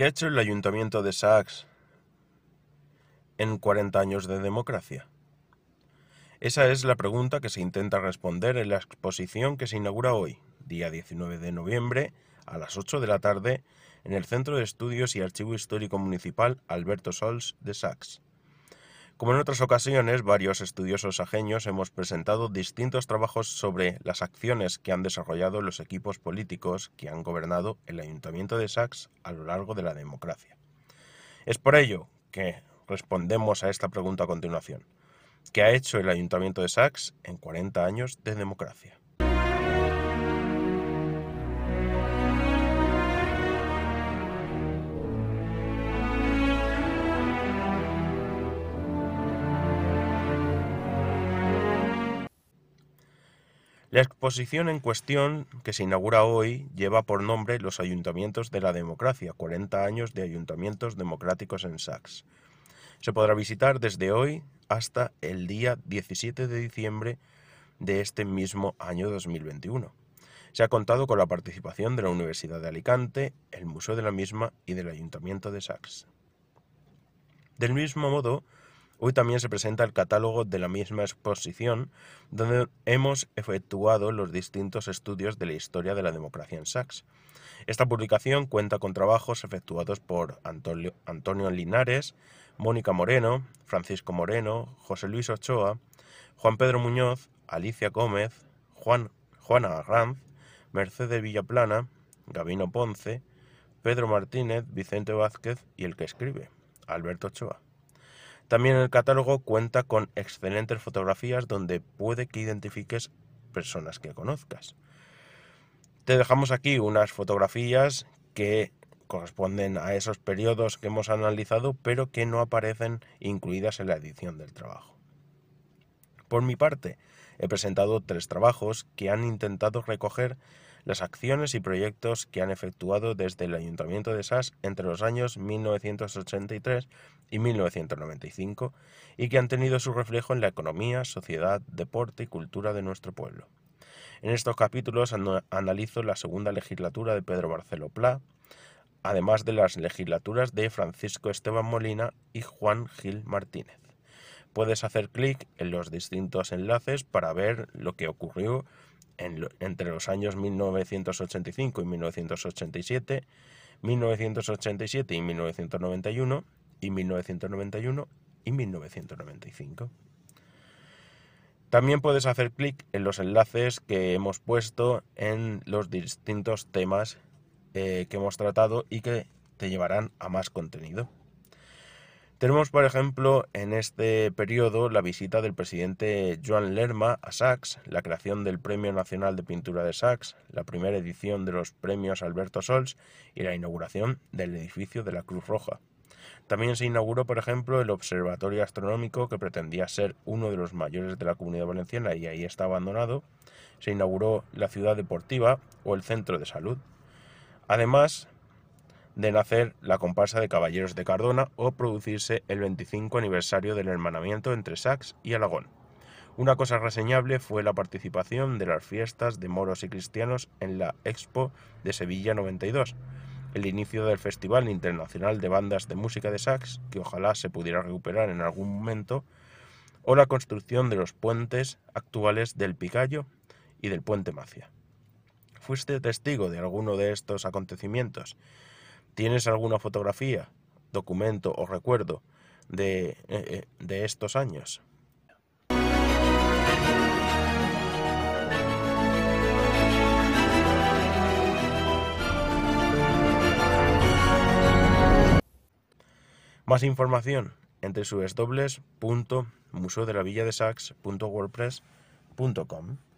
¿Qué ha hecho el Ayuntamiento de Sachs en 40 años de democracia? Esa es la pregunta que se intenta responder en la exposición que se inaugura hoy, día 19 de noviembre, a las 8 de la tarde, en el Centro de Estudios y Archivo Histórico Municipal Alberto Sols de Sachs. Como en otras ocasiones, varios estudiosos ajeños hemos presentado distintos trabajos sobre las acciones que han desarrollado los equipos políticos que han gobernado el Ayuntamiento de Sachs a lo largo de la democracia. Es por ello que respondemos a esta pregunta a continuación. ¿Qué ha hecho el Ayuntamiento de Sachs en 40 años de democracia? La exposición en cuestión, que se inaugura hoy, lleva por nombre Los Ayuntamientos de la Democracia, 40 años de Ayuntamientos Democráticos en Sachs. Se podrá visitar desde hoy hasta el día 17 de diciembre de este mismo año 2021. Se ha contado con la participación de la Universidad de Alicante, el Museo de la misma y del Ayuntamiento de Sachs. Del mismo modo, Hoy también se presenta el catálogo de la misma exposición, donde hemos efectuado los distintos estudios de la historia de la democracia en Sachs. Esta publicación cuenta con trabajos efectuados por Antonio, Antonio Linares, Mónica Moreno, Francisco Moreno, José Luis Ochoa, Juan Pedro Muñoz, Alicia Gómez, Juan, Juana Arranz, Mercedes Villaplana, Gabino Ponce, Pedro Martínez, Vicente Vázquez y el que escribe, Alberto Ochoa. También el catálogo cuenta con excelentes fotografías donde puede que identifiques personas que conozcas. Te dejamos aquí unas fotografías que corresponden a esos periodos que hemos analizado, pero que no aparecen incluidas en la edición del trabajo. Por mi parte, he presentado tres trabajos que han intentado recoger las acciones y proyectos que han efectuado desde el Ayuntamiento de Sas entre los años 1983 y 1995 y que han tenido su reflejo en la economía, sociedad, deporte y cultura de nuestro pueblo. En estos capítulos analizo la segunda legislatura de Pedro Barceló Pla, además de las legislaturas de Francisco Esteban Molina y Juan Gil Martínez. Puedes hacer clic en los distintos enlaces para ver lo que ocurrió entre los años 1985 y 1987, 1987 y 1991 y 1991 y 1995. También puedes hacer clic en los enlaces que hemos puesto en los distintos temas eh, que hemos tratado y que te llevarán a más contenido. Tenemos, por ejemplo, en este periodo la visita del presidente Joan Lerma a Sachs, la creación del Premio Nacional de Pintura de Sachs, la primera edición de los premios Alberto Sols y la inauguración del edificio de la Cruz Roja. También se inauguró, por ejemplo, el Observatorio Astronómico, que pretendía ser uno de los mayores de la comunidad valenciana y ahí está abandonado. Se inauguró la ciudad deportiva o el centro de salud. Además, de nacer la comparsa de Caballeros de Cardona o producirse el 25 aniversario del hermanamiento entre Sax y Alagón. Una cosa reseñable fue la participación de las fiestas de moros y cristianos en la Expo de Sevilla 92, el inicio del Festival Internacional de Bandas de Música de Sax, que ojalá se pudiera recuperar en algún momento, o la construcción de los puentes actuales del Picayo y del Puente Macia. ¿Fuiste testigo de alguno de estos acontecimientos? ¿Tienes alguna fotografía, documento o recuerdo de, eh, eh, de estos años? Más información entre www.museodelavilladesax.wordpress.com